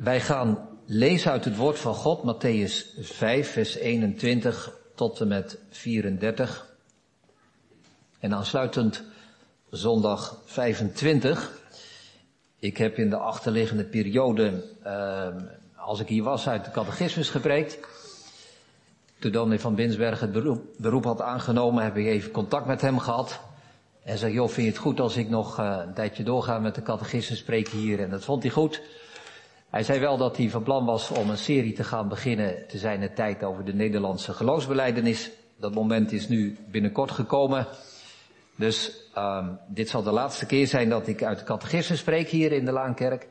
Wij gaan lezen uit het woord van God, Matthäus 5, vers 21 tot en met 34. En aansluitend zondag 25. Ik heb in de achterliggende periode, uh, als ik hier was, uit de catechismus gepreekt. Toen dominee van Binsberg het beroep, had aangenomen, heb ik even contact met hem gehad. En zei, joh, vind je het goed als ik nog uh, een tijdje doorga met de catechismus spreken hier? En dat vond hij goed. Hij zei wel dat hij van plan was om een serie te gaan beginnen te zijn de tijd over de Nederlandse geloofsbeleidenis. Dat moment is nu binnenkort gekomen. Dus um, dit zal de laatste keer zijn dat ik uit de catechisme spreek hier in de Laankerk.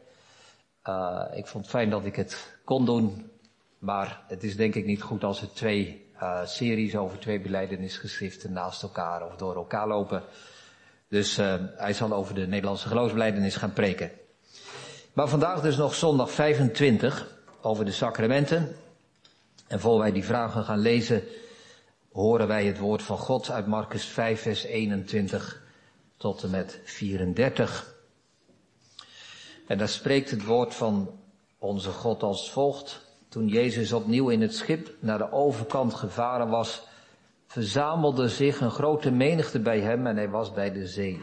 Uh, ik vond het fijn dat ik het kon doen. Maar het is denk ik niet goed als er twee uh, series over twee beleidenisgeschriften naast elkaar of door elkaar lopen. Dus uh, hij zal over de Nederlandse geloofsbeleidenis gaan preken. Maar vandaag dus nog zondag 25 over de sacramenten. En voor wij die vragen gaan lezen, horen wij het woord van God uit Marcus 5, vers 21 tot en met 34. En daar spreekt het woord van onze God als volgt. Toen Jezus opnieuw in het schip naar de overkant gevaren was, verzamelde zich een grote menigte bij hem en hij was bij de zee.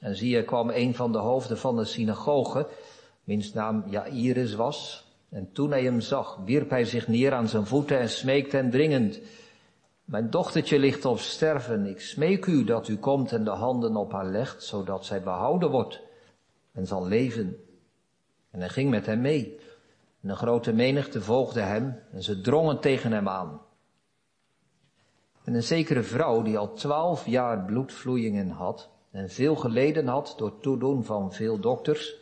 En zie, er kwam een van de hoofden van de synagoge, wiens naam Jairus was. En toen hij hem zag, wierp hij zich neer aan zijn voeten en smeekte hen dringend. Mijn dochtertje ligt op sterven. Ik smeek u dat u komt en de handen op haar legt, zodat zij behouden wordt en zal leven. En hij ging met hem mee. En een grote menigte volgde hem en ze drongen tegen hem aan. En een zekere vrouw die al twaalf jaar bloedvloeien had en veel geleden had door toedoen van veel dokters,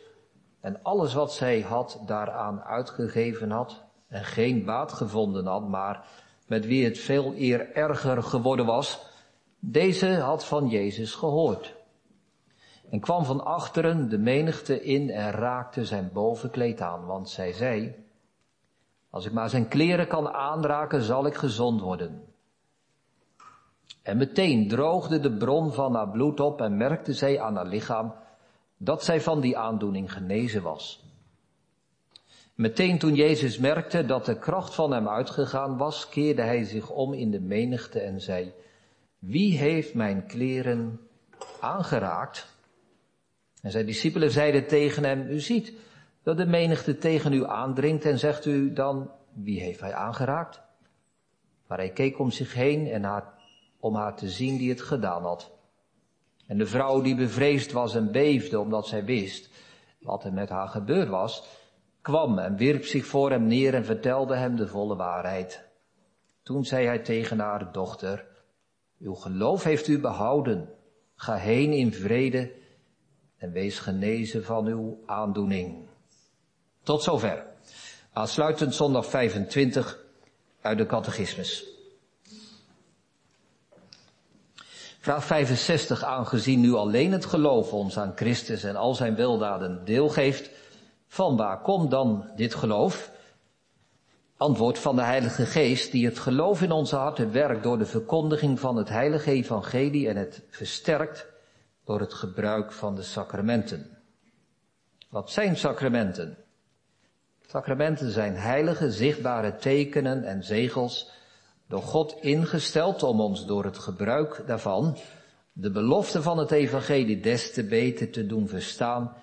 en alles wat zij had daaraan uitgegeven had en geen baat gevonden had, maar met wie het veel eer erger geworden was, deze had van Jezus gehoord. En kwam van achteren de menigte in en raakte zijn bovenkleed aan, want zij zei, als ik maar zijn kleren kan aanraken, zal ik gezond worden. En meteen droogde de bron van haar bloed op en merkte zij aan haar lichaam dat zij van die aandoening genezen was. Meteen toen Jezus merkte dat de kracht van hem uitgegaan was, keerde hij zich om in de menigte en zei, wie heeft mijn kleren aangeraakt? En zijn discipelen zeiden tegen hem, u ziet dat de menigte tegen u aandringt en zegt u dan, wie heeft hij aangeraakt? Maar hij keek om zich heen en haar, om haar te zien die het gedaan had. En de vrouw die bevreesd was en beefde omdat zij wist wat er met haar gebeurd was, kwam en wierp zich voor hem neer en vertelde hem de volle waarheid. Toen zei hij tegen haar dochter, uw geloof heeft u behouden. Ga heen in vrede en wees genezen van uw aandoening. Tot zover. Aansluitend zondag 25 uit de catechismus. Vraag 65, aangezien nu alleen het geloof ons aan Christus en al zijn weldaden deel geeft, van waar komt dan dit geloof? Antwoord van de Heilige Geest, die het geloof in onze harten werkt door de verkondiging van het Heilige Evangelie en het versterkt door het gebruik van de sacramenten. Wat zijn sacramenten? Sacramenten zijn heilige, zichtbare tekenen en zegels door God ingesteld om ons door het gebruik daarvan de belofte van het evangelie des te beter te doen verstaan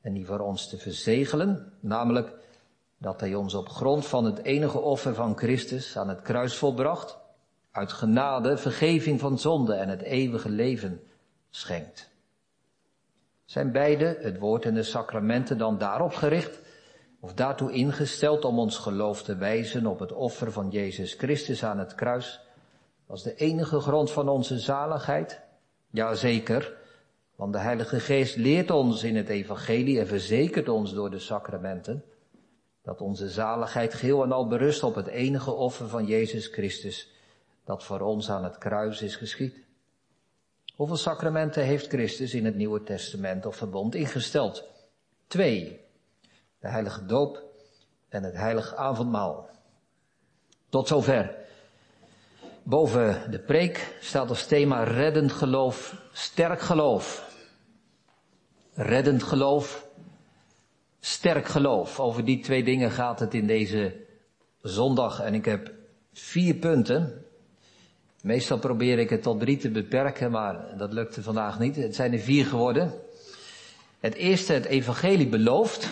en die voor ons te verzegelen, namelijk dat hij ons op grond van het enige offer van Christus aan het kruis volbracht, uit genade vergeving van zonde en het eeuwige leven schenkt. Zijn beide, het woord en de sacramenten, dan daarop gericht of daartoe ingesteld om ons geloof te wijzen op het offer van Jezus Christus aan het kruis, als de enige grond van onze zaligheid? Jazeker, want de Heilige Geest leert ons in het Evangelie en verzekert ons door de sacramenten dat onze zaligheid geheel en al berust op het enige offer van Jezus Christus, dat voor ons aan het kruis is geschied. Hoeveel sacramenten heeft Christus in het Nieuwe Testament of verbond ingesteld? Twee de heilige doop en het heilige avondmaal. Tot zover. Boven de preek staat als thema reddend geloof, sterk geloof. Reddend geloof. sterk geloof. Over die twee dingen gaat het in deze zondag. En ik heb vier punten. Meestal probeer ik het tot drie te beperken, maar dat lukte vandaag niet. Het zijn er vier geworden. Het eerste, het evangelie belooft.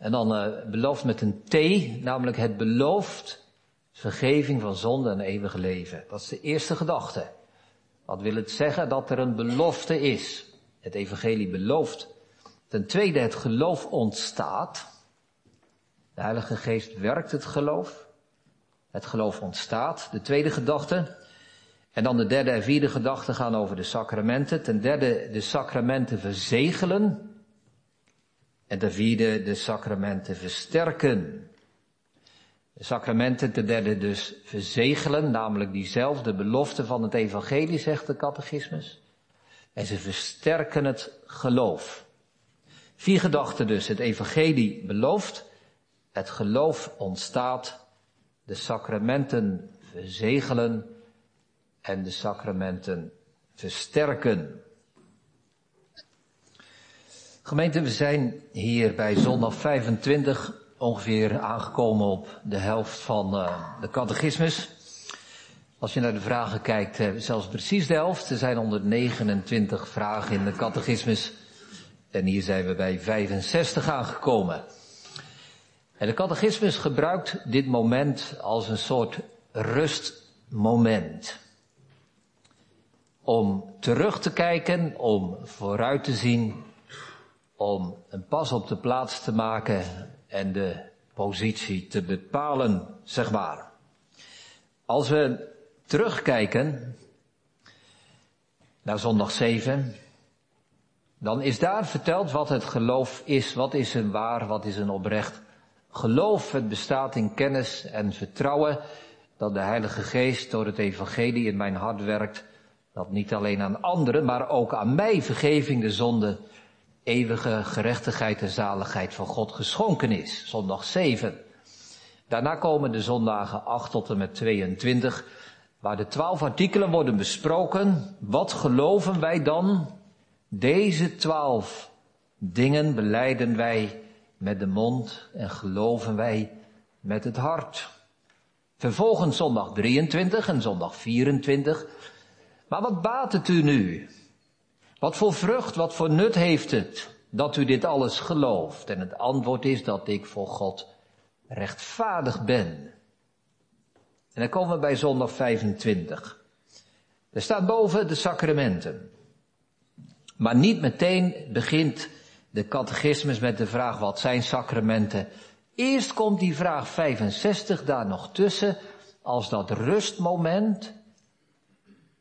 En dan uh, belooft met een T, namelijk het belooft vergeving van zonde en eeuwige leven. Dat is de eerste gedachte. Wat wil het zeggen? Dat er een belofte is. Het evangelie belooft. Ten tweede, het geloof ontstaat. De Heilige Geest werkt het geloof. Het geloof ontstaat. De tweede gedachte. En dan de derde en vierde gedachte gaan over de sacramenten. Ten derde, de sacramenten verzegelen. En ten vierde, de sacramenten versterken. De sacramenten ten derde dus verzegelen, namelijk diezelfde belofte van het evangelie, zegt de catechismus. En ze versterken het geloof. Vier gedachten dus. Het evangelie belooft, het geloof ontstaat, de sacramenten verzegelen en de sacramenten versterken. Gemeente, we zijn hier bij zondag 25 ongeveer aangekomen op de helft van uh, de catechismus. Als je naar de vragen kijkt, uh, zelfs precies de helft. Er zijn 129 vragen in de catechismus. En hier zijn we bij 65 aangekomen. En de catechismus gebruikt dit moment als een soort rustmoment. Om terug te kijken, om vooruit te zien, om een pas op de plaats te maken en de positie te bepalen, zeg maar. Als we terugkijken naar zondag 7, dan is daar verteld wat het geloof is, wat is een waar, wat is een oprecht geloof. Het bestaat in kennis en vertrouwen dat de Heilige Geest door het Evangelie in mijn hart werkt, dat niet alleen aan anderen, maar ook aan mij vergeving de zonde eeuwige gerechtigheid en zaligheid van God geschonken is. Zondag 7. Daarna komen de zondagen 8 tot en met 22, waar de twaalf artikelen worden besproken. Wat geloven wij dan? Deze twaalf dingen beleiden wij met de mond en geloven wij met het hart. Vervolgens zondag 23 en zondag 24. Maar wat baat het u nu? Wat voor vrucht, wat voor nut heeft het dat u dit alles gelooft? En het antwoord is dat ik voor God rechtvaardig ben. En dan komen we bij zondag 25. Er staat boven de sacramenten. Maar niet meteen begint de catechismus met de vraag wat zijn sacramenten. Eerst komt die vraag 65 daar nog tussen als dat rustmoment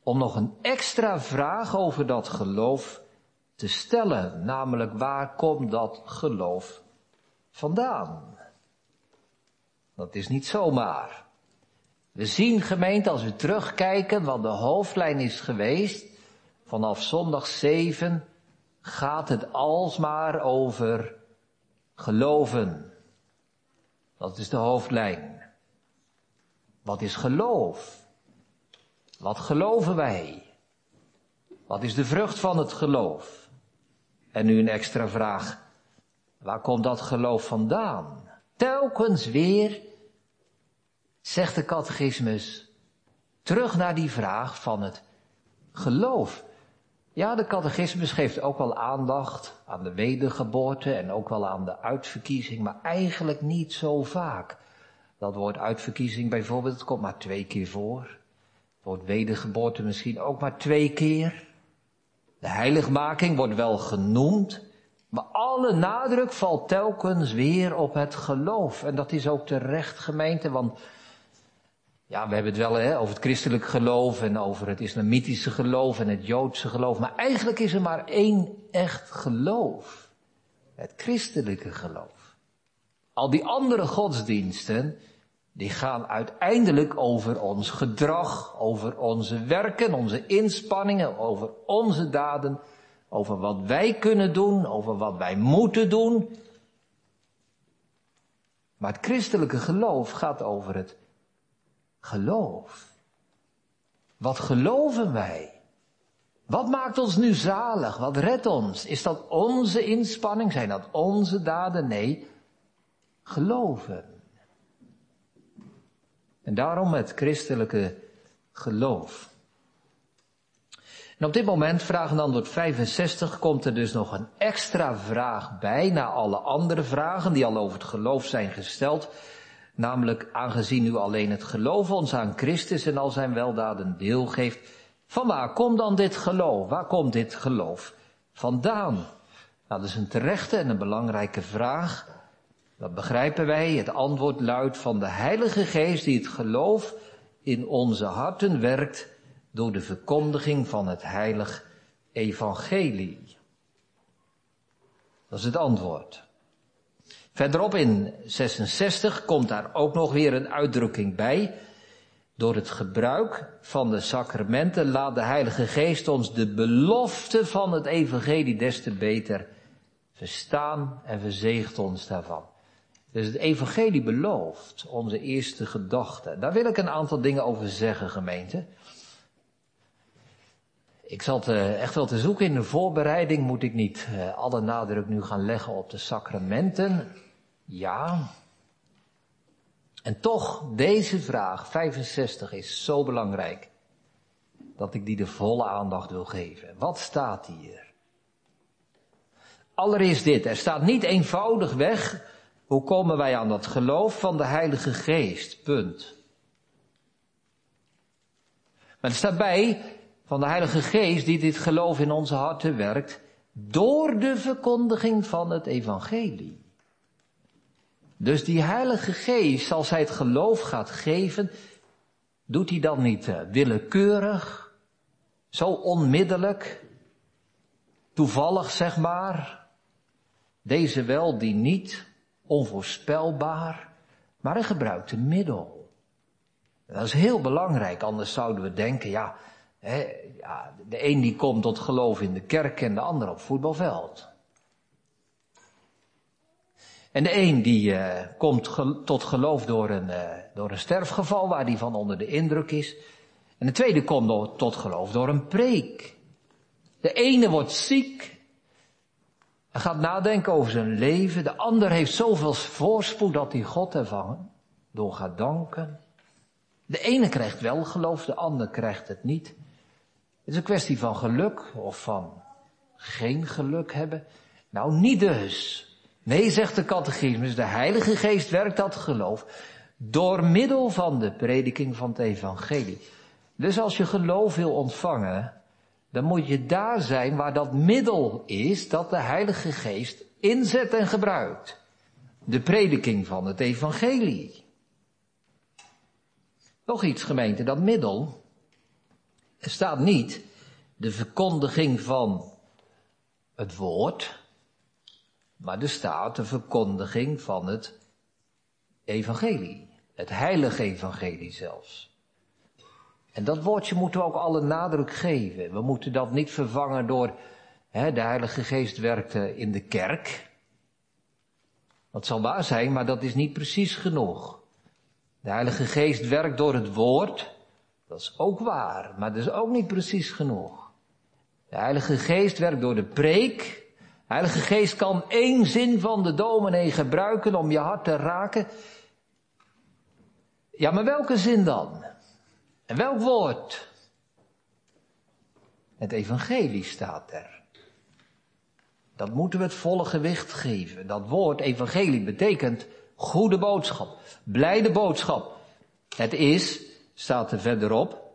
om nog een extra vraag over dat geloof te stellen, namelijk waar komt dat geloof vandaan? Dat is niet zomaar. We zien gemeente als we terugkijken wat de hoofdlijn is geweest, vanaf zondag 7 gaat het alsmaar over geloven. Dat is de hoofdlijn. Wat is geloof? Wat geloven wij? Wat is de vrucht van het geloof? En nu een extra vraag. Waar komt dat geloof vandaan? Telkens weer, zegt de catechismus, terug naar die vraag van het geloof. Ja, de catechismus geeft ook wel aandacht aan de wedergeboorte en ook wel aan de uitverkiezing, maar eigenlijk niet zo vaak. Dat woord uitverkiezing bijvoorbeeld, komt maar twee keer voor. Wordt wedergeboorte misschien ook maar twee keer. De heiligmaking wordt wel genoemd, maar alle nadruk valt telkens weer op het geloof. En dat is ook terecht gemeente, want ja, we hebben het wel hè, over het christelijk geloof en over het islamitische geloof en het joodse geloof. Maar eigenlijk is er maar één echt geloof. Het christelijke geloof. Al die andere godsdiensten, die gaan uiteindelijk over ons gedrag, over onze werken, onze inspanningen, over onze daden, over wat wij kunnen doen, over wat wij moeten doen. Maar het christelijke geloof gaat over het geloof. Wat geloven wij? Wat maakt ons nu zalig? Wat redt ons? Is dat onze inspanning? Zijn dat onze daden? Nee, geloven. En daarom het christelijke geloof. En op dit moment, vraag en antwoord 65, komt er dus nog een extra vraag bij, na alle andere vragen die al over het geloof zijn gesteld. Namelijk, aangezien u alleen het geloof ons aan Christus en al zijn weldaden deel geeft, van waar komt dan dit geloof? Waar komt dit geloof vandaan? Nou, dat is een terechte en een belangrijke vraag. Dat begrijpen wij. Het antwoord luidt van de Heilige Geest die het geloof in onze harten werkt door de verkondiging van het heilig evangelie. Dat is het antwoord. Verderop in 66 komt daar ook nog weer een uitdrukking bij. Door het gebruik van de sacramenten laat de Heilige Geest ons de belofte van het evangelie des te beter verstaan en verzegt ons daarvan. Dus het evangelie belooft onze eerste gedachte. Daar wil ik een aantal dingen over zeggen, gemeente. Ik zat uh, echt wel te zoeken in de voorbereiding. Moet ik niet uh, alle nadruk nu gaan leggen op de sacramenten? Ja. En toch, deze vraag 65 is zo belangrijk. Dat ik die de volle aandacht wil geven. Wat staat hier? Allereerst dit. Er staat niet eenvoudig weg. Hoe komen wij aan dat geloof van de Heilige Geest? Punt. Maar er staat bij, van de Heilige Geest die dit geloof in onze harten werkt door de verkondiging van het evangelie. Dus die Heilige Geest, als hij het geloof gaat geven, doet hij dan niet eh, willekeurig, zo onmiddellijk, toevallig zeg maar, deze wel, die niet, onvoorspelbaar, maar hij gebruikt een middel. Dat is heel belangrijk, anders zouden we denken, ja, ja, de een die komt tot geloof in de kerk en de ander op voetbalveld. En de een die uh, komt tot geloof door een, uh, door een sterfgeval waar die van onder de indruk is. En de tweede komt tot geloof door een preek. De ene wordt ziek en gaat nadenken over zijn leven. De ander heeft zoveel voorspoed dat hij God ervangen door gaat danken. De ene krijgt wel geloof, de ander krijgt het niet. Het is een kwestie van geluk of van geen geluk hebben. Nou, niet dus. Nee, zegt de catechismus, de Heilige Geest werkt dat geloof door middel van de prediking van het evangelie. Dus als je geloof wil ontvangen, dan moet je daar zijn waar dat middel is dat de Heilige Geest inzet en gebruikt. De prediking van het evangelie. Nog iets gemeente, dat middel, er staat niet de verkondiging van het woord, maar er staat de verkondiging van het evangelie. Het heilige evangelie zelfs. En dat woordje moeten we ook alle nadruk geven. We moeten dat niet vervangen door hè, de Heilige Geest werkte in de kerk. Dat zal waar zijn, maar dat is niet precies genoeg. De Heilige Geest werkt door het woord. Dat is ook waar, maar dat is ook niet precies genoeg. De Heilige Geest werkt door de preek. De Heilige Geest kan één zin van de dominee gebruiken om je hart te raken. Ja, maar welke zin dan? En welk woord? Het evangelie staat er. Dat moeten we het volle gewicht geven. Dat woord evangelie betekent goede boodschap, blijde boodschap. Het is, staat er verderop,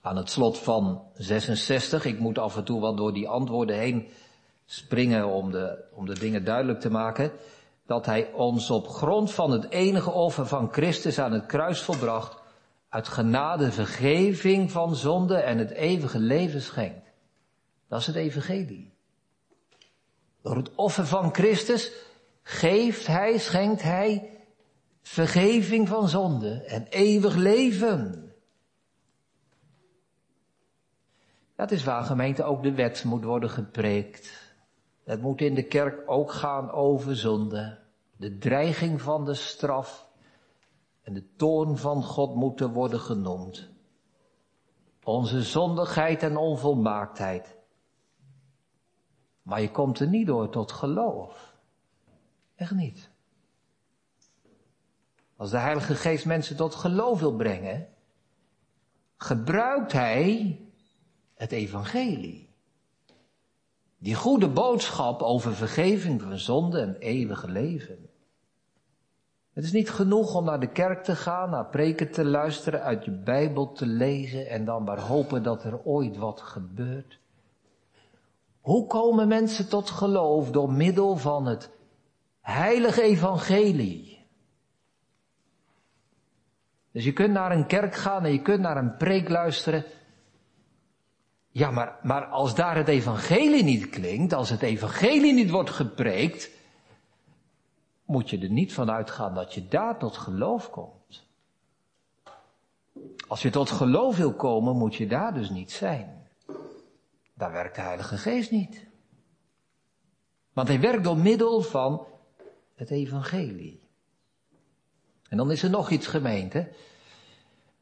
aan het slot van 66. Ik moet af en toe wat door die antwoorden heen springen om de, om de dingen duidelijk te maken. Dat hij ons op grond van het enige offer van Christus aan het kruis volbracht, uit genade vergeving van zonde en het eeuwige leven schenkt. Dat is het evangelie. Door het offer van Christus geeft hij, schenkt hij vergeving van zonde en eeuwig leven. Dat is waar gemeente ook de wet moet worden gepreekt. Het moet in de kerk ook gaan over zonde. De dreiging van de straf en de toorn van God moeten worden genoemd. onze zondigheid en onvolmaaktheid. Maar je komt er niet door tot geloof. Echt niet. Als de Heilige Geest mensen tot geloof wil brengen, gebruikt Hij het Evangelie. Die goede boodschap over vergeving van zonde en eeuwige leven. Het is niet genoeg om naar de kerk te gaan, naar preken te luisteren, uit je Bijbel te lezen en dan maar hopen dat er ooit wat gebeurt. Hoe komen mensen tot geloof door middel van het heilige evangelie? Dus je kunt naar een kerk gaan en je kunt naar een preek luisteren. Ja, maar, maar als daar het evangelie niet klinkt, als het evangelie niet wordt gepreekt, moet je er niet van uitgaan dat je daar tot geloof komt. Als je tot geloof wil komen, moet je daar dus niet zijn. Daar werkt de Heilige Geest niet. Want hij werkt door middel van het evangelie. En dan is er nog iets gemeente.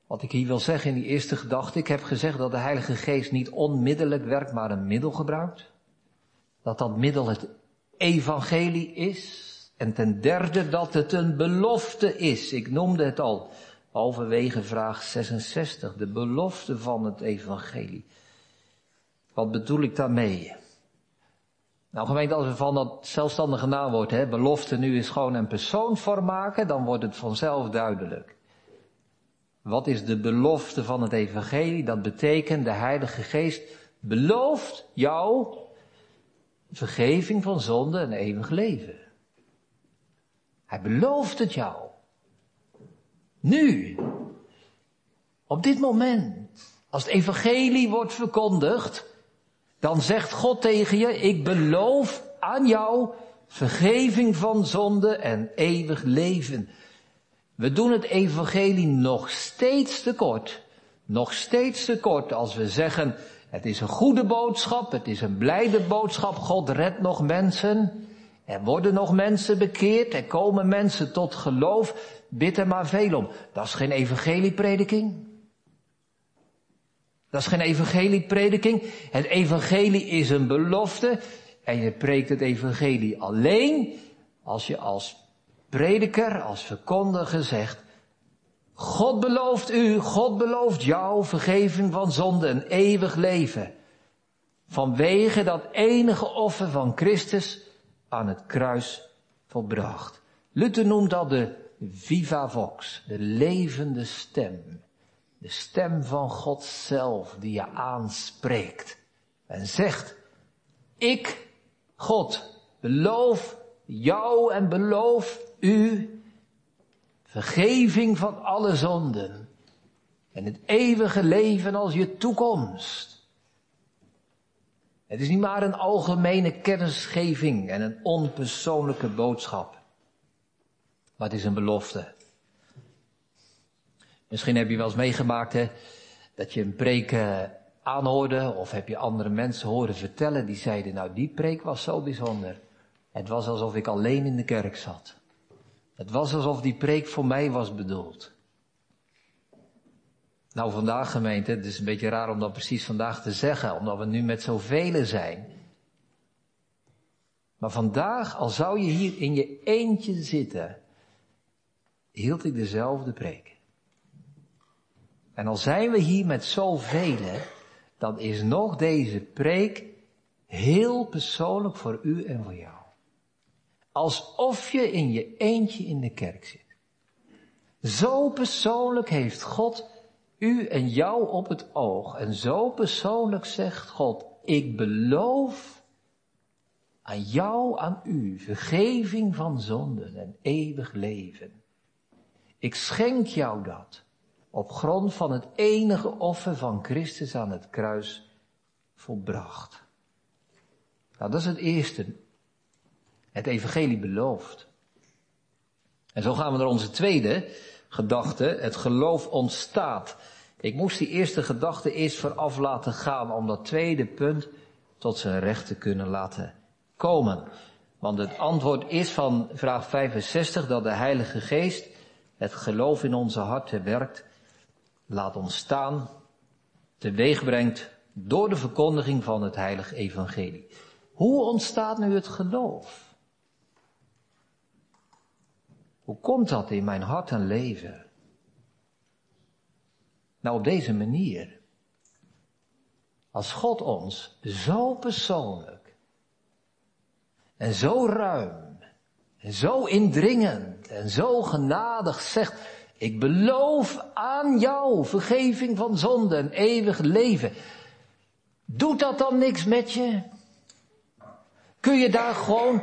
Wat ik hier wil zeggen in die eerste gedachte. Ik heb gezegd dat de Heilige Geest niet onmiddellijk werkt, maar een middel gebruikt. Dat dat middel het evangelie is. En ten derde dat het een belofte is. Ik noemde het al halverwege vraag 66. De belofte van het evangelie. Wat bedoel ik daarmee? Nou gemeente, als we van dat zelfstandige naamwoord, hè, belofte nu is gewoon een persoonvorm maken, dan wordt het vanzelf duidelijk. Wat is de belofte van het evangelie? Dat betekent de Heilige Geest belooft jou vergeving van zonde en eeuwig leven. Hij belooft het jou. Nu. Op dit moment. Als het evangelie wordt verkondigd, dan zegt God tegen je, ik beloof aan jou vergeving van zonde en eeuwig leven. We doen het evangelie nog steeds te kort. Nog steeds te kort als we zeggen, het is een goede boodschap, het is een blijde boodschap, God redt nog mensen. Er worden nog mensen bekeerd, er komen mensen tot geloof, bid er maar veel om. Dat is geen evangelieprediking. Dat is geen evangelieprediking. Het evangelie is een belofte en je preekt het evangelie alleen als je als prediker, als verkondiger zegt, God belooft u, God belooft jou vergeving van zonde en eeuwig leven. Vanwege dat enige offer van Christus aan het kruis volbracht. Luther noemt dat de viva vox, de levende stem. De stem van God zelf die je aanspreekt en zegt, ik, God, beloof jou en beloof u vergeving van alle zonden en het eeuwige leven als je toekomst. Het is niet maar een algemene kennisgeving en een onpersoonlijke boodschap. Maar het is een belofte. Misschien heb je wel eens meegemaakt hè, dat je een preek uh, aanhoorde of heb je andere mensen horen vertellen die zeiden, nou die preek was zo bijzonder. Het was alsof ik alleen in de kerk zat. Het was alsof die preek voor mij was bedoeld. Nou, vandaag gemeente, het is een beetje raar om dat precies vandaag te zeggen, omdat we nu met zoveel zijn. Maar vandaag, al zou je hier in je eentje zitten, hield ik dezelfde preek. En al zijn we hier met zoveel, dan is nog deze preek heel persoonlijk voor u en voor jou. Alsof je in je eentje in de kerk zit. Zo persoonlijk heeft God u en jou op het oog. En zo persoonlijk zegt God, ik beloof aan jou, aan u, vergeving van zonden en eeuwig leven. Ik schenk jou dat op grond van het enige offer van Christus aan het kruis volbracht. Nou, dat is het eerste. Het evangelie belooft. En zo gaan we naar onze tweede gedachte. Het geloof ontstaat. Ik moest die eerste gedachte eerst vooraf laten gaan om dat tweede punt tot zijn recht te kunnen laten komen. Want het antwoord is van vraag 65 dat de Heilige Geest het geloof in onze harten werkt, laat ontstaan teweeg brengt door de verkondiging van het heilige evangelie. Hoe ontstaat nu het geloof? Hoe komt dat in mijn hart en leven? Nou, op deze manier. Als God ons zo persoonlijk en zo ruim en zo indringend en zo genadig zegt, ik beloof aan jou vergeving van zonde en eeuwig leven. Doet dat dan niks met je? Kun je daar gewoon een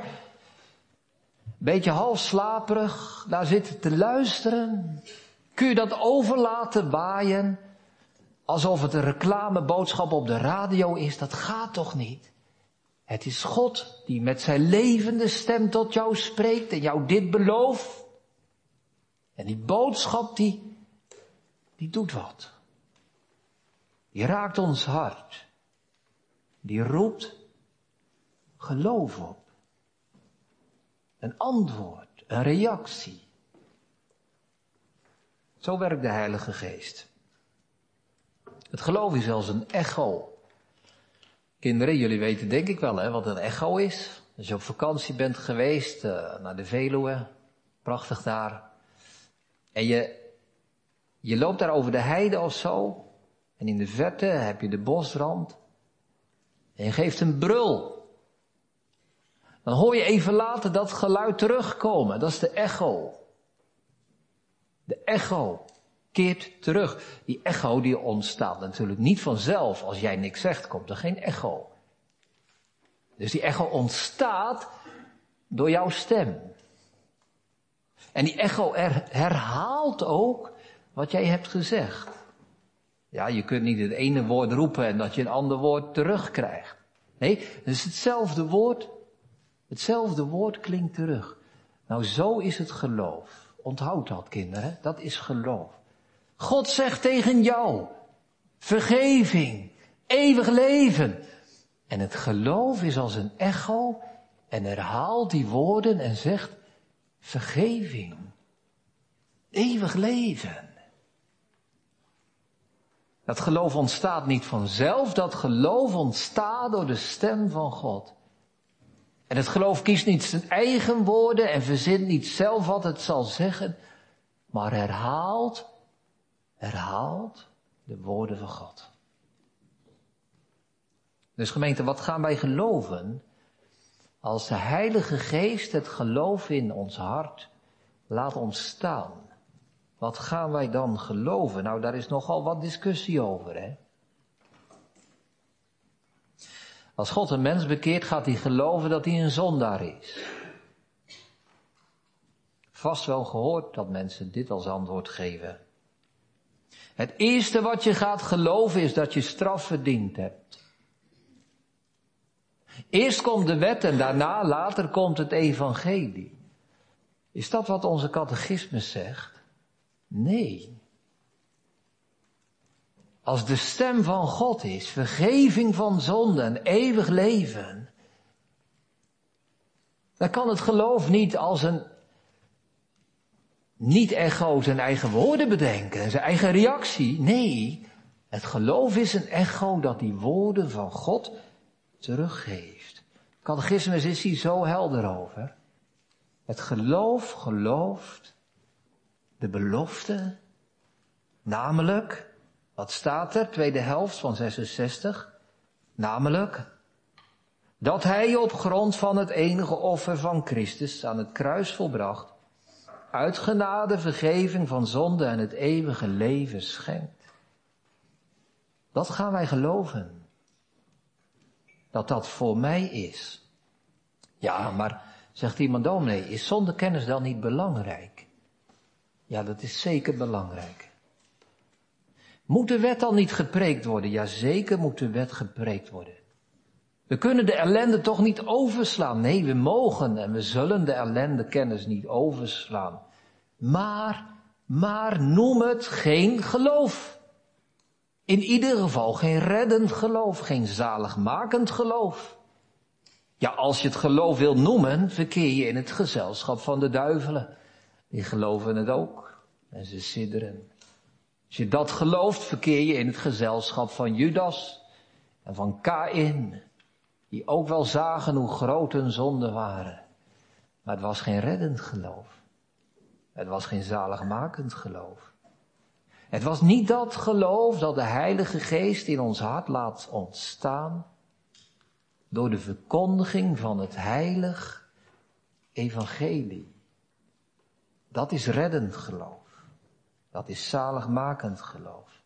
beetje half slaperig daar zitten te luisteren? Kun je dat overlaten waaien? Alsof het een reclameboodschap op de radio is, dat gaat toch niet? Het is God die met zijn levende stem tot jou spreekt en jou dit belooft. En die boodschap die, die doet wat. Die raakt ons hart. Die roept geloof op. Een antwoord, een reactie. Zo werkt de Heilige Geest. Het geloof is als een echo. Kinderen, jullie weten denk ik wel hè, wat een echo is. Als je op vakantie bent geweest uh, naar de Veluwe, prachtig daar. En je, je loopt daar over de heide of zo. En in de verte heb je de bosrand. En je geeft een brul. Dan hoor je even later dat geluid terugkomen. Dat is de echo. De echo keert terug. Die echo die ontstaat natuurlijk niet vanzelf. Als jij niks zegt, komt er geen echo. Dus die echo ontstaat door jouw stem. En die echo herhaalt ook wat jij hebt gezegd. Ja, je kunt niet het ene woord roepen en dat je een ander woord terugkrijgt. Nee, het is hetzelfde woord. Hetzelfde woord klinkt terug. Nou, zo is het geloof. Onthoud dat, kinderen. Dat is geloof. God zegt tegen jou, vergeving, eeuwig leven. En het geloof is als een echo en herhaalt die woorden en zegt, vergeving, eeuwig leven. Dat geloof ontstaat niet vanzelf, dat geloof ontstaat door de stem van God. En het geloof kiest niet zijn eigen woorden en verzint niet zelf wat het zal zeggen, maar herhaalt, herhaalt de woorden van God. Dus gemeente, wat gaan wij geloven als de Heilige Geest het geloof in ons hart laat ontstaan? Wat gaan wij dan geloven? Nou, daar is nogal wat discussie over, hè? Als God een mens bekeert, gaat hij geloven dat hij een zondaar is. Vast wel gehoord dat mensen dit als antwoord geven. Het eerste wat je gaat geloven is dat je straf verdiend hebt. Eerst komt de wet en daarna, later komt het evangelie. Is dat wat onze catechismus zegt? Nee. Als de stem van God is, vergeving van zonde en eeuwig leven, dan kan het geloof niet als een niet-echo zijn eigen woorden bedenken, zijn eigen reactie. Nee, het geloof is een echo dat die woorden van God teruggeeft. Catechismus is hier zo helder over. Het geloof gelooft de belofte, namelijk wat staat er? Tweede helft van 66. Namelijk dat hij op grond van het enige offer van Christus aan het kruis volbracht, uit genade vergeving van zonde en het eeuwige leven schenkt. Dat gaan wij geloven. Dat dat voor mij is. Ja, maar, zegt iemand dominee, is zondekennis dan niet belangrijk? Ja, dat is zeker belangrijk. Moet de wet dan niet gepreekt worden? Jazeker moet de wet gepreekt worden. We kunnen de ellende toch niet overslaan? Nee, we mogen en we zullen de ellende kennis niet overslaan. Maar, maar noem het geen geloof. In ieder geval geen reddend geloof, geen zaligmakend geloof. Ja, als je het geloof wil noemen, verkeer je in het gezelschap van de duivelen. Die geloven het ook. En ze sidderen. Als je dat gelooft, verkeer je in het gezelschap van Judas en van Kain, die ook wel zagen hoe groot hun zonden waren. Maar het was geen reddend geloof. Het was geen zaligmakend geloof. Het was niet dat geloof dat de Heilige Geest in ons hart laat ontstaan door de verkondiging van het heilig evangelie. Dat is reddend geloof. Dat is zaligmakend geloof.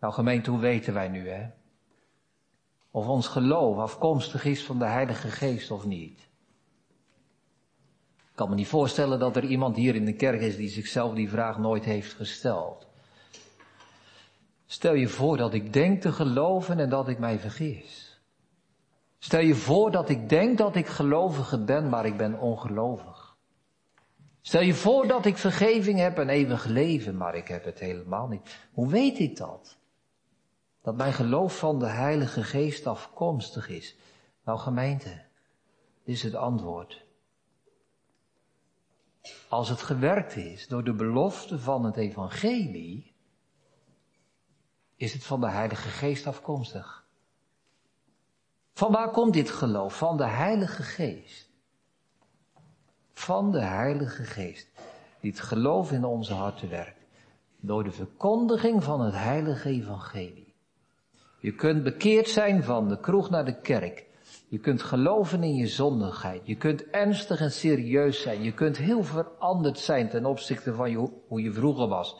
Nou gemeente, hoe weten wij nu hè? Of ons geloof afkomstig is van de Heilige Geest of niet? Ik kan me niet voorstellen dat er iemand hier in de kerk is die zichzelf die vraag nooit heeft gesteld. Stel je voor dat ik denk te geloven en dat ik mij vergis. Stel je voor dat ik denk dat ik gelovige ben, maar ik ben ongelovig. Stel je voor dat ik vergeving heb en eeuwig leven, maar ik heb het helemaal niet. Hoe weet ik dat? Dat mijn geloof van de Heilige Geest afkomstig is. Nou gemeente, dit is het antwoord. Als het gewerkt is door de belofte van het evangelie, is het van de Heilige Geest afkomstig. Van waar komt dit geloof? Van de Heilige Geest. Van de Heilige Geest. Die het geloof in onze harten werkt. Door de verkondiging van het Heilige Evangelie. Je kunt bekeerd zijn van de kroeg naar de kerk. Je kunt geloven in je zondigheid. Je kunt ernstig en serieus zijn. Je kunt heel veranderd zijn ten opzichte van hoe je vroeger was.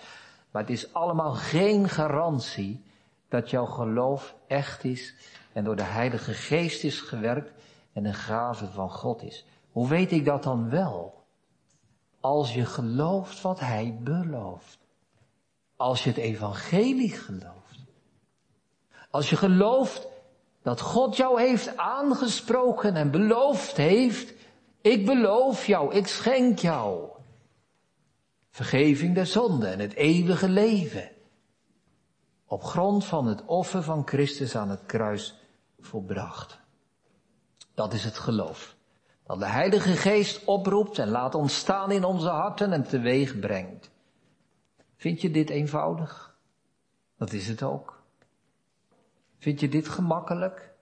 Maar het is allemaal geen garantie dat jouw geloof echt is en door de Heilige Geest is gewerkt en een gave van God is. Hoe weet ik dat dan wel? Als je gelooft wat Hij belooft. Als je het evangelie gelooft. Als je gelooft dat God jou heeft aangesproken en beloofd heeft, ik beloof jou, ik schenk jou. Vergeving der zonde en het eeuwige leven. Op grond van het offer van Christus aan het kruis volbracht. Dat is het geloof. Dat de Heilige Geest oproept en laat ontstaan in onze harten en teweeg brengt. Vind je dit eenvoudig? Dat is het ook. Vind je dit gemakkelijk?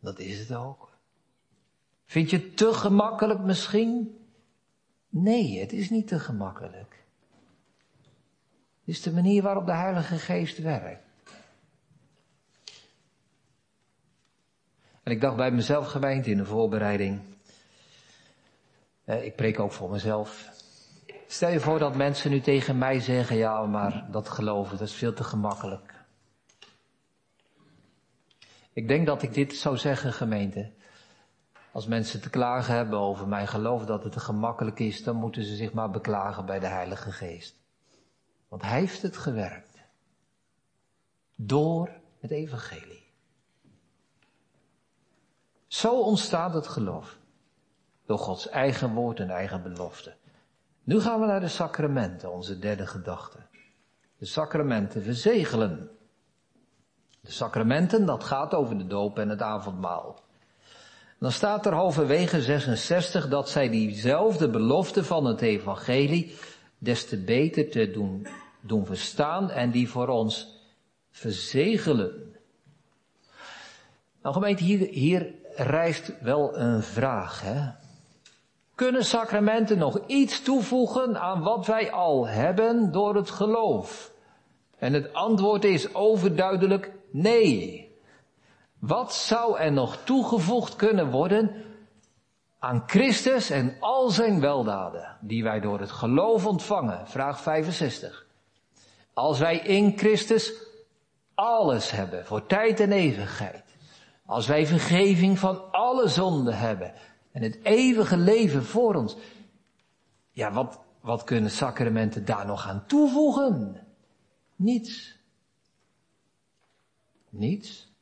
Dat is het ook. Vind je het te gemakkelijk misschien? Nee, het is niet te gemakkelijk. Het is de manier waarop de Heilige Geest werkt. En ik dacht bij mezelf gemeente in de voorbereiding. ik preek ook voor mezelf. Stel je voor dat mensen nu tegen mij zeggen, ja, maar dat geloven, dat is veel te gemakkelijk. Ik denk dat ik dit zou zeggen, gemeente. Als mensen te klagen hebben over mijn geloof dat het te gemakkelijk is, dan moeten ze zich maar beklagen bij de Heilige Geest. Want Hij heeft het gewerkt. Door het Evangelie. Zo ontstaat het geloof. Door Gods eigen woord en eigen belofte. Nu gaan we naar de sacramenten, onze derde gedachte. De sacramenten verzegelen. De sacramenten, dat gaat over de doop en het avondmaal. Dan staat er halverwege 66 dat zij diezelfde belofte van het evangelie des te beter te doen, doen verstaan en die voor ons verzegelen. Nou gemeente, hier, hier rijst wel een vraag. Hè? Kunnen sacramenten nog iets toevoegen aan wat wij al hebben door het geloof? En het antwoord is overduidelijk nee. Wat zou er nog toegevoegd kunnen worden aan Christus en al zijn weldaden die wij door het geloof ontvangen? Vraag 65. Als wij in Christus alles hebben voor tijd en eeuwigheid. Als wij vergeving van alle zonden hebben en het eeuwige leven voor ons. Ja, wat, wat kunnen sacramenten daar nog aan toevoegen? Niets. Niets.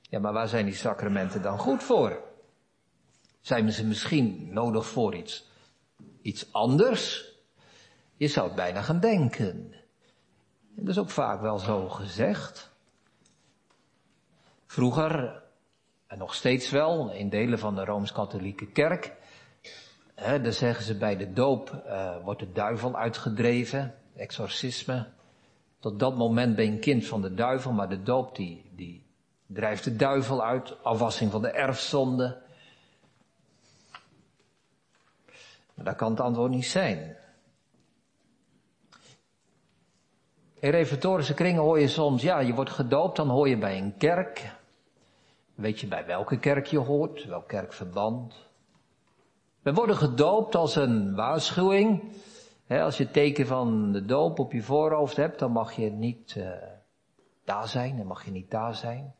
Ja, maar waar zijn die sacramenten dan goed voor? Zijn ze misschien nodig voor iets, iets anders? Je zou het bijna gaan denken. En dat is ook vaak wel zo gezegd. Vroeger, en nog steeds wel, in delen van de Rooms-Katholieke Kerk, He, dan zeggen ze bij de doop uh, wordt de duivel uitgedreven, exorcisme. Tot dat moment ben je een kind van de duivel, maar de doop die, die drijft de duivel uit, afwassing van de erfzonde. Maar dat kan het antwoord niet zijn. In reformatorische kringen hoor je soms, ja, je wordt gedoopt, dan hoor je bij een kerk. Weet je bij welke kerk je hoort, welk kerkverband? We worden gedoopt als een waarschuwing. als je het teken van de doop op je voorhoofd hebt, dan mag je niet uh, daar zijn, dan mag je niet daar zijn.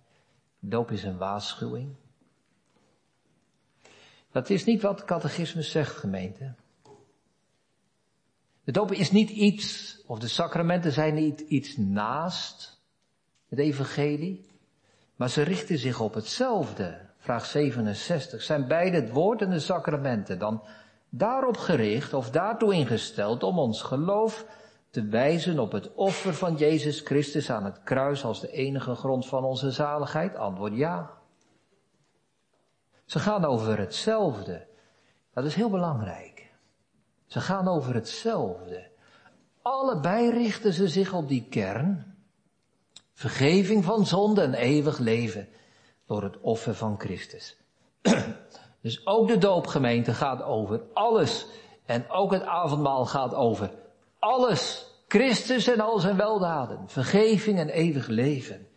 Doop is een waarschuwing. Dat is niet wat catechismus zegt, gemeente. De doop is niet iets, of de sacramenten zijn niet iets naast het evangelie, maar ze richten zich op hetzelfde. Vraag 67. Zijn beide het woord en de sacramenten dan daarop gericht of daartoe ingesteld om ons geloof te wijzen op het offer van Jezus Christus aan het kruis als de enige grond van onze zaligheid? Antwoord ja. Ze gaan over hetzelfde. Dat is heel belangrijk. Ze gaan over hetzelfde. Allebei richten ze zich op die kern. Vergeving van zonde en eeuwig leven door het offer van Christus. dus ook de doopgemeente gaat over alles. En ook het avondmaal gaat over alles. Christus en al zijn weldaden. Vergeving en eeuwig leven.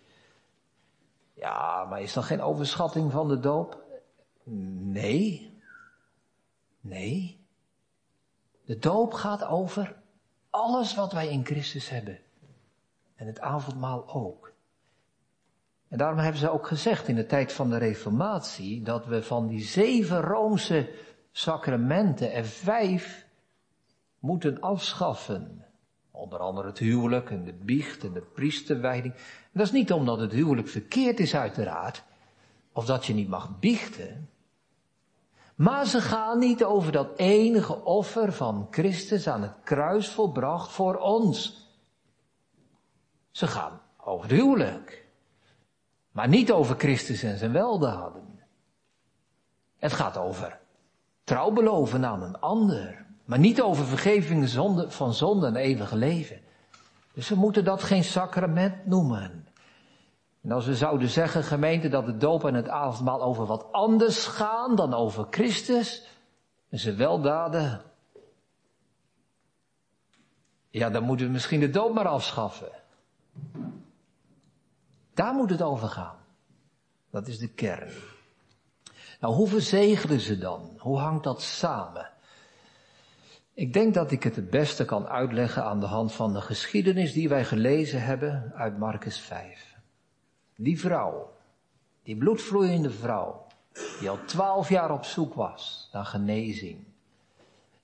Ja, maar is dat geen overschatting van de doop? Nee. Nee. De doop gaat over alles wat wij in Christus hebben. En het avondmaal ook. En daarom hebben ze ook gezegd in de tijd van de Reformatie dat we van die zeven Roomse sacramenten er vijf moeten afschaffen. Onder andere het huwelijk en de biecht en de priesterwijding. Dat is niet omdat het huwelijk verkeerd is uiteraard, of dat je niet mag biechten. Maar ze gaan niet over dat enige offer van Christus aan het kruis volbracht voor ons. Ze gaan over het huwelijk. Maar niet over Christus en zijn weldaden. Het gaat over trouw beloven aan een ander. Maar niet over vergeving van zonde en eeuwig leven. Dus we moeten dat geen sacrament noemen. En als we zouden zeggen, gemeente, dat de doop en het avondmaal over wat anders gaan dan over Christus en zijn weldaden. Ja, dan moeten we misschien de doop maar afschaffen. Daar moet het over gaan. Dat is de kern. Nou, hoe verzegelen ze dan? Hoe hangt dat samen? Ik denk dat ik het het beste kan uitleggen aan de hand van de geschiedenis die wij gelezen hebben uit Marcus 5. Die vrouw, die bloedvloeiende vrouw, die al twaalf jaar op zoek was naar genezing,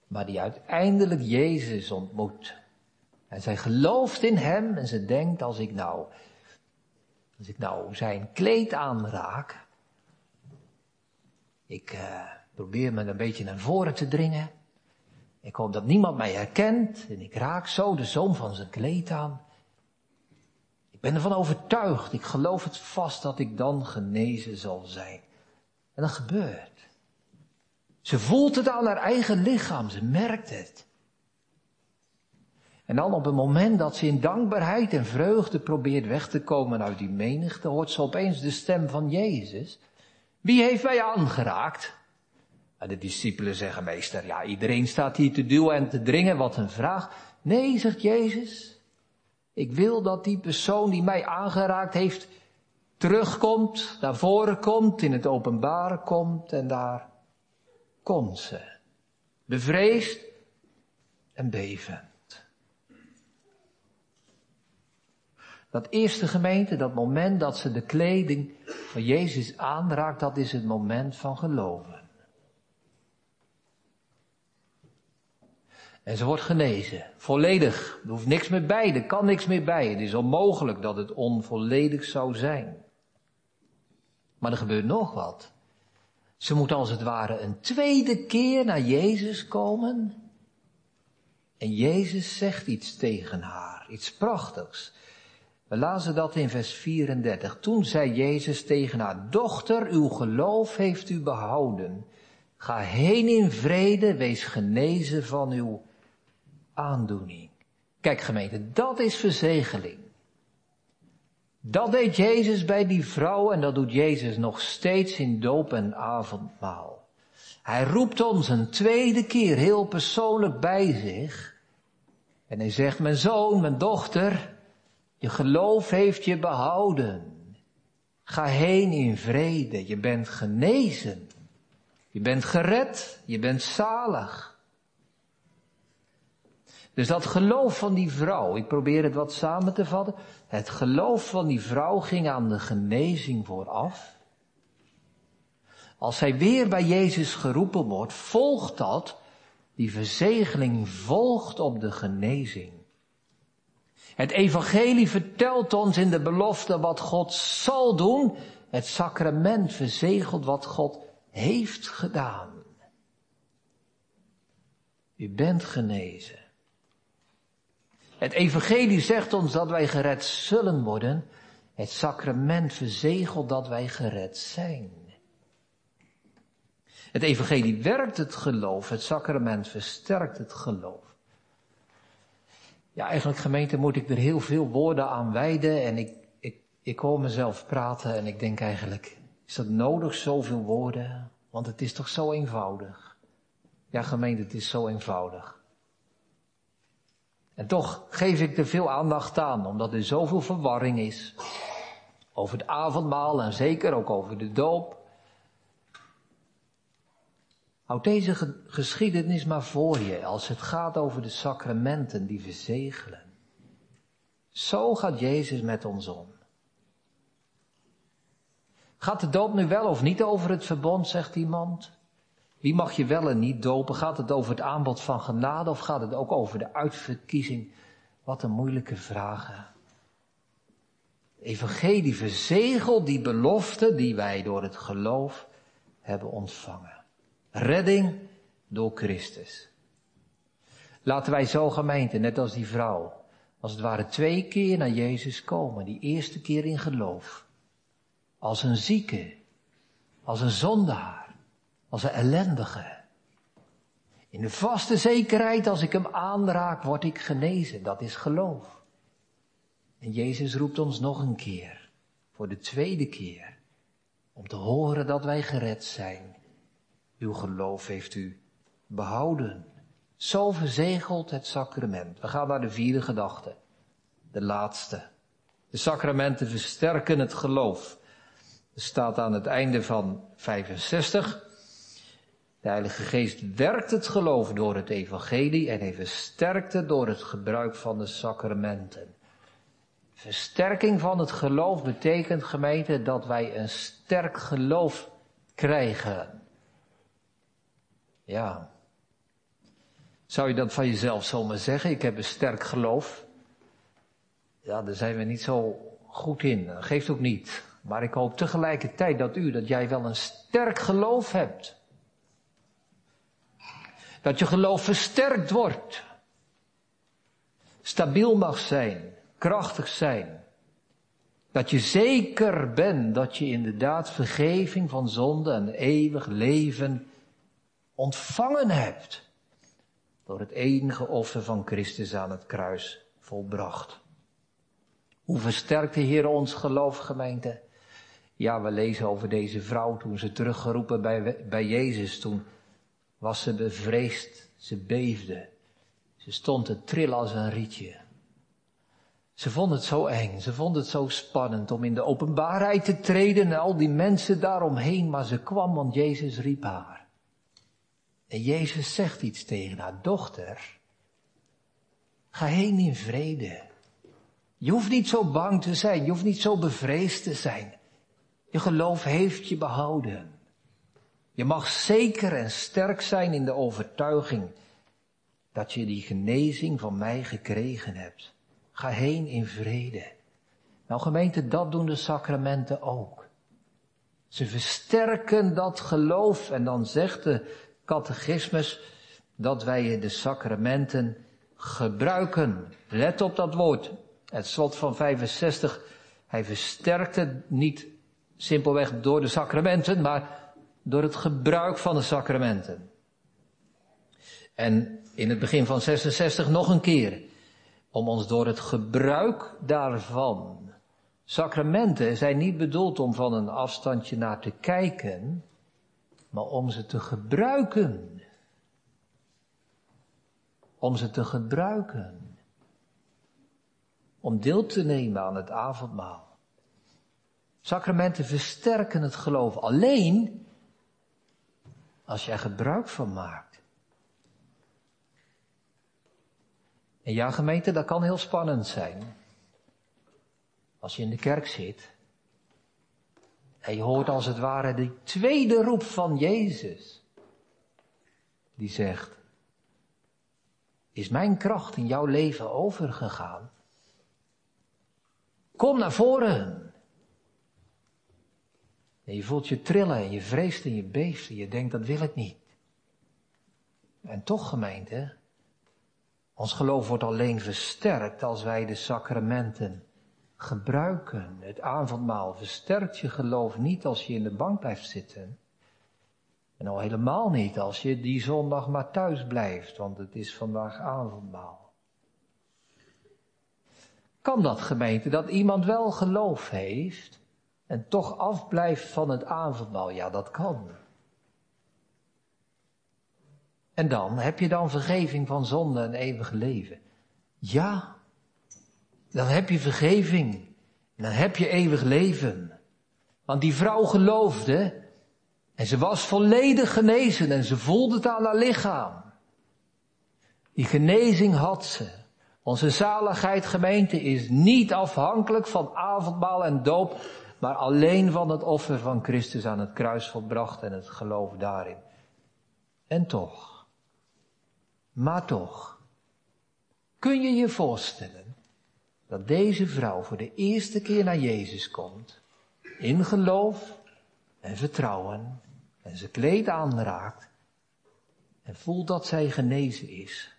maar die uiteindelijk Jezus ontmoet. En zij gelooft in Hem en ze denkt, als ik nou als ik nou zijn kleed aanraak, ik uh, probeer me een beetje naar voren te dringen. Ik hoop dat niemand mij herkent en ik raak zo de zoom van zijn kleed aan. Ik ben ervan overtuigd, ik geloof het vast dat ik dan genezen zal zijn. En dat gebeurt. Ze voelt het aan haar eigen lichaam, ze merkt het. En dan op het moment dat ze in dankbaarheid en vreugde probeert weg te komen uit die menigte, hoort ze opeens de stem van Jezus. Wie heeft mij aangeraakt? De discipelen zeggen, meester, ja, iedereen staat hier te duwen en te dringen, wat een vraag. Nee, zegt Jezus, ik wil dat die persoon die mij aangeraakt heeft, terugkomt, naar voren komt, in het openbaar komt en daar komt ze. Bevreesd en beven. Dat eerste gemeente, dat moment dat ze de kleding van Jezus aanraakt, dat is het moment van geloven. En ze wordt genezen. Volledig. Er hoeft niks meer bij. Er kan niks meer bij. Het is onmogelijk dat het onvolledig zou zijn. Maar er gebeurt nog wat. Ze moet als het ware een tweede keer naar Jezus komen. En Jezus zegt iets tegen haar. Iets prachtigs. We lazen dat in vers 34. Toen zei Jezus tegen haar, dochter, uw geloof heeft u behouden. Ga heen in vrede, wees genezen van uw aandoening. Kijk gemeente, dat is verzegeling. Dat deed Jezus bij die vrouw en dat doet Jezus nog steeds in doop en avondmaal. Hij roept ons een tweede keer heel persoonlijk bij zich. En hij zegt, mijn zoon, mijn dochter, je geloof heeft je behouden. Ga heen in vrede, je bent genezen. Je bent gered, je bent zalig. Dus dat geloof van die vrouw, ik probeer het wat samen te vatten. Het geloof van die vrouw ging aan de genezing vooraf. Als zij weer bij Jezus geroepen wordt, volgt dat, die verzegeling volgt op de genezing. Het evangelie vertelt ons in de belofte wat God zal doen. Het sacrament verzegelt wat God heeft gedaan. U bent genezen. Het evangelie zegt ons dat wij gered zullen worden. Het sacrament verzegelt dat wij gered zijn. Het evangelie werkt het geloof, het sacrament versterkt het geloof. Ja, eigenlijk gemeente moet ik er heel veel woorden aan wijden en ik, ik, ik hoor mezelf praten en ik denk eigenlijk, is dat nodig, zoveel woorden? Want het is toch zo eenvoudig. Ja, gemeente, het is zo eenvoudig. En toch geef ik er veel aandacht aan, omdat er zoveel verwarring is. Over het avondmaal en zeker ook over de doop. Houd deze geschiedenis maar voor je als het gaat over de sacramenten die verzegelen. Zo gaat Jezus met ons om. Gaat de doop nu wel of niet over het verbond, zegt iemand? Wie mag je wel en niet dopen? Gaat het over het aanbod van genade of gaat het ook over de uitverkiezing? Wat een moeilijke vragen. Evangelie verzegelt die belofte die wij door het geloof hebben ontvangen. Redding door Christus. Laten wij zo gemeente, net als die vrouw, als het ware twee keer naar Jezus komen. Die eerste keer in geloof. Als een zieke, als een zondaar, als een ellendige. In de vaste zekerheid, als ik hem aanraak, word ik genezen. Dat is geloof. En Jezus roept ons nog een keer, voor de tweede keer, om te horen dat wij gered zijn. Uw geloof heeft u behouden. Zo verzegelt het sacrament. We gaan naar de vierde gedachte. De laatste. De sacramenten versterken het geloof. Er staat aan het einde van 65. De Heilige Geest werkt het geloof door het evangelie en hij versterkt het door het gebruik van de sacramenten. Versterking van het geloof betekent, gemeente, dat wij een sterk geloof krijgen. Ja. Zou je dat van jezelf zomaar zeggen? Ik heb een sterk geloof. Ja, daar zijn we niet zo goed in. Dat geeft ook niet. Maar ik hoop tegelijkertijd dat u, dat jij wel een sterk geloof hebt. Dat je geloof versterkt wordt. Stabiel mag zijn. Krachtig zijn. Dat je zeker bent dat je inderdaad vergeving van zonde en eeuwig leven ontvangen hebt. Door het enige offer van Christus aan het kruis volbracht. Hoe versterkt de Heer ons geloof, gemeente? Ja, we lezen over deze vrouw toen ze teruggeroepen bij, bij Jezus. Toen was ze bevreesd, ze beefde. Ze stond te trillen als een rietje. Ze vond het zo eng, ze vond het zo spannend om in de openbaarheid te treden en al die mensen daaromheen, maar ze kwam, want Jezus riep haar. En Jezus zegt iets tegen haar dochter. Ga heen in vrede. Je hoeft niet zo bang te zijn, je hoeft niet zo bevreesd te zijn. Je geloof heeft je behouden. Je mag zeker en sterk zijn in de overtuiging dat je die genezing van mij gekregen hebt. Ga heen in vrede. Nou gemeente, dat doen de sacramenten ook. Ze versterken dat geloof en dan zegt de catechismus dat wij de sacramenten gebruiken. Let op dat woord. Het slot van 65. Hij versterkt het niet simpelweg door de sacramenten, maar door het gebruik van de sacramenten. En in het begin van 66 nog een keer, om ons door het gebruik daarvan. Sacramenten zijn niet bedoeld om van een afstandje naar te kijken, maar om ze te gebruiken. Om ze te gebruiken. Om deel te nemen aan het avondmaal. Sacramenten versterken het geloof alleen als je er gebruik van maakt. En ja, gemeente, dat kan heel spannend zijn. Als je in de kerk zit je hoort als het ware die tweede roep van Jezus. Die zegt, is mijn kracht in jouw leven overgegaan? Kom naar voren. En je voelt je trillen en je vreest en je beeft en je denkt dat wil ik niet. En toch gemeente, ons geloof wordt alleen versterkt als wij de sacramenten gebruiken. Het avondmaal versterkt je geloof niet als je in de bank blijft zitten. En al helemaal niet als je die zondag maar thuis blijft, want het is vandaag avondmaal. Kan dat gemeente, dat iemand wel geloof heeft en toch afblijft van het avondmaal? Ja, dat kan. En dan, heb je dan vergeving van zonde en eeuwig leven? Ja, dan heb je vergeving. Dan heb je eeuwig leven. Want die vrouw geloofde en ze was volledig genezen en ze voelde het aan haar lichaam. Die genezing had ze. Onze zaligheid gemeente is niet afhankelijk van avondmaal en doop, maar alleen van het offer van Christus aan het kruis volbracht en het geloof daarin. En toch, maar toch, kun je je voorstellen dat deze vrouw voor de eerste keer naar Jezus komt, in geloof en vertrouwen, en zijn kleed aanraakt, en voelt dat zij genezen is.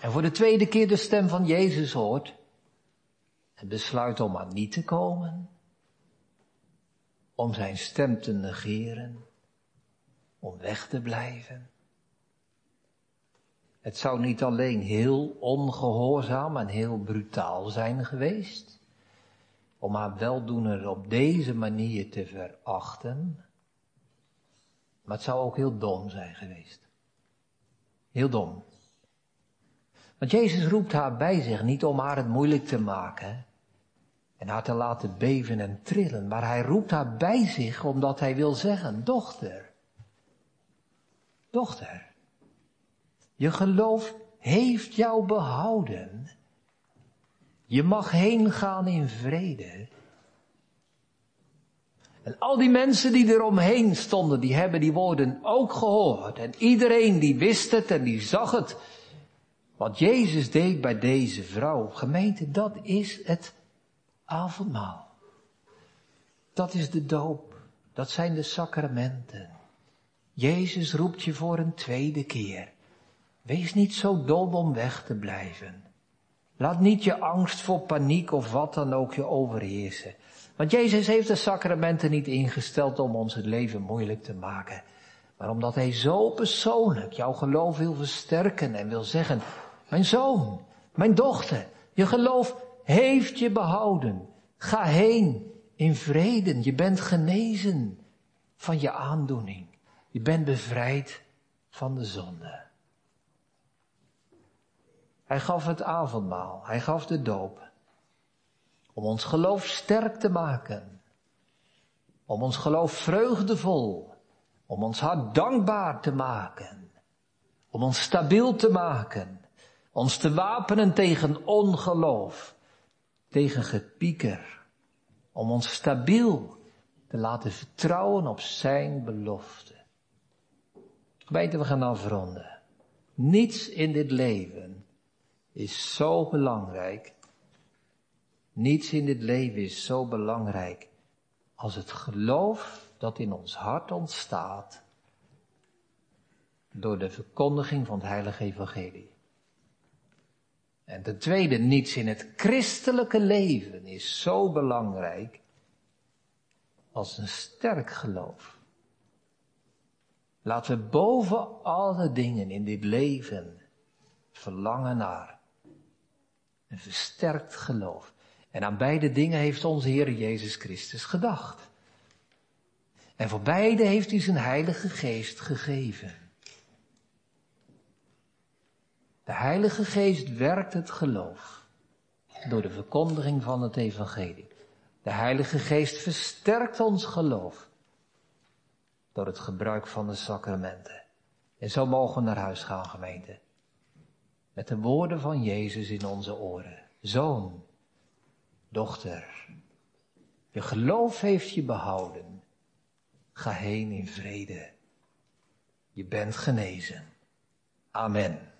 En voor de tweede keer de stem van Jezus hoort, en besluit om aan niet te komen, om zijn stem te negeren, om weg te blijven. Het zou niet alleen heel ongehoorzaam en heel brutaal zijn geweest, om haar weldoener op deze manier te verachten, maar het zou ook heel dom zijn geweest. Heel dom. Want Jezus roept haar bij zich niet om haar het moeilijk te maken en haar te laten beven en trillen, maar hij roept haar bij zich omdat hij wil zeggen, dochter, dochter, je geloof heeft jou behouden. Je mag heen gaan in vrede. En al die mensen die eromheen stonden, die hebben die woorden ook gehoord. En iedereen die wist het en die zag het. Wat Jezus deed bij deze vrouw. Gemeente, dat is het avondmaal. Dat is de doop. Dat zijn de sacramenten. Jezus roept je voor een tweede keer. Wees niet zo dom om weg te blijven. Laat niet je angst voor paniek of wat dan ook je overheersen. Want Jezus heeft de sacramenten niet ingesteld om ons het leven moeilijk te maken. Maar omdat Hij zo persoonlijk jouw geloof wil versterken en wil zeggen, mijn zoon, mijn dochter, je geloof heeft je behouden. Ga heen in vrede. Je bent genezen van je aandoening. Je bent bevrijd van de zonde. Hij gaf het avondmaal, hij gaf de doop. Om ons geloof sterk te maken. Om ons geloof vreugdevol. Om ons hart dankbaar te maken. Om ons stabiel te maken. Ons te wapenen tegen ongeloof. Tegen gepieker. Om ons stabiel te laten vertrouwen op zijn belofte. Gemeente, we gaan afronden. Niets in dit leven is zo belangrijk. Niets in dit leven is zo belangrijk als het geloof dat in ons hart ontstaat door de verkondiging van het heilige evangelie. En ten tweede, niets in het christelijke leven is zo belangrijk als een sterk geloof Laten we boven alle dingen in dit leven verlangen naar een versterkt geloof. En aan beide dingen heeft onze Heer Jezus Christus gedacht. En voor beide heeft hij zijn Heilige Geest gegeven. De Heilige Geest werkt het geloof door de verkondiging van het Evangelie. De Heilige Geest versterkt ons geloof door het gebruik van de sacramenten. En zo mogen we naar huis gaan, gemeente. Met de woorden van Jezus in onze oren. Zoon, dochter, je geloof heeft je behouden. Ga heen in vrede. Je bent genezen. Amen.